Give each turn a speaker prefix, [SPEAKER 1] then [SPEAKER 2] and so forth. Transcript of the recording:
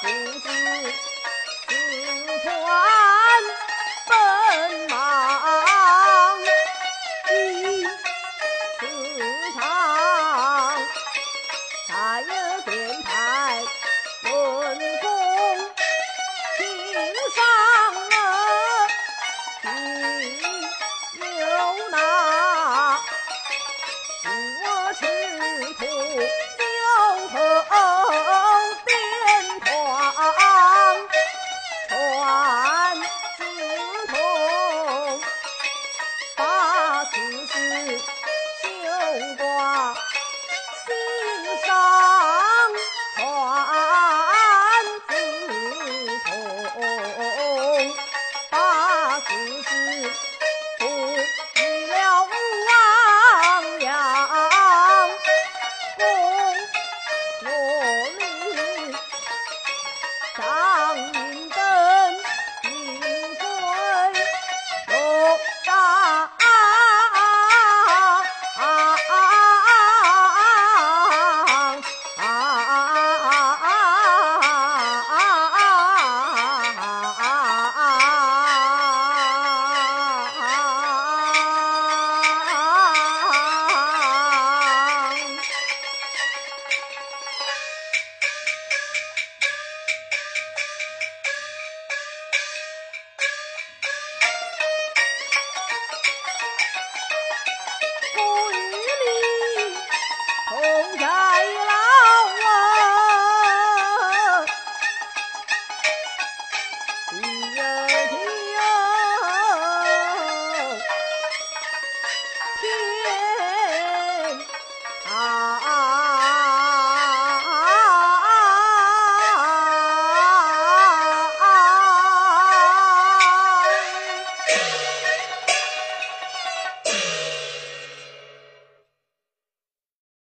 [SPEAKER 1] 不知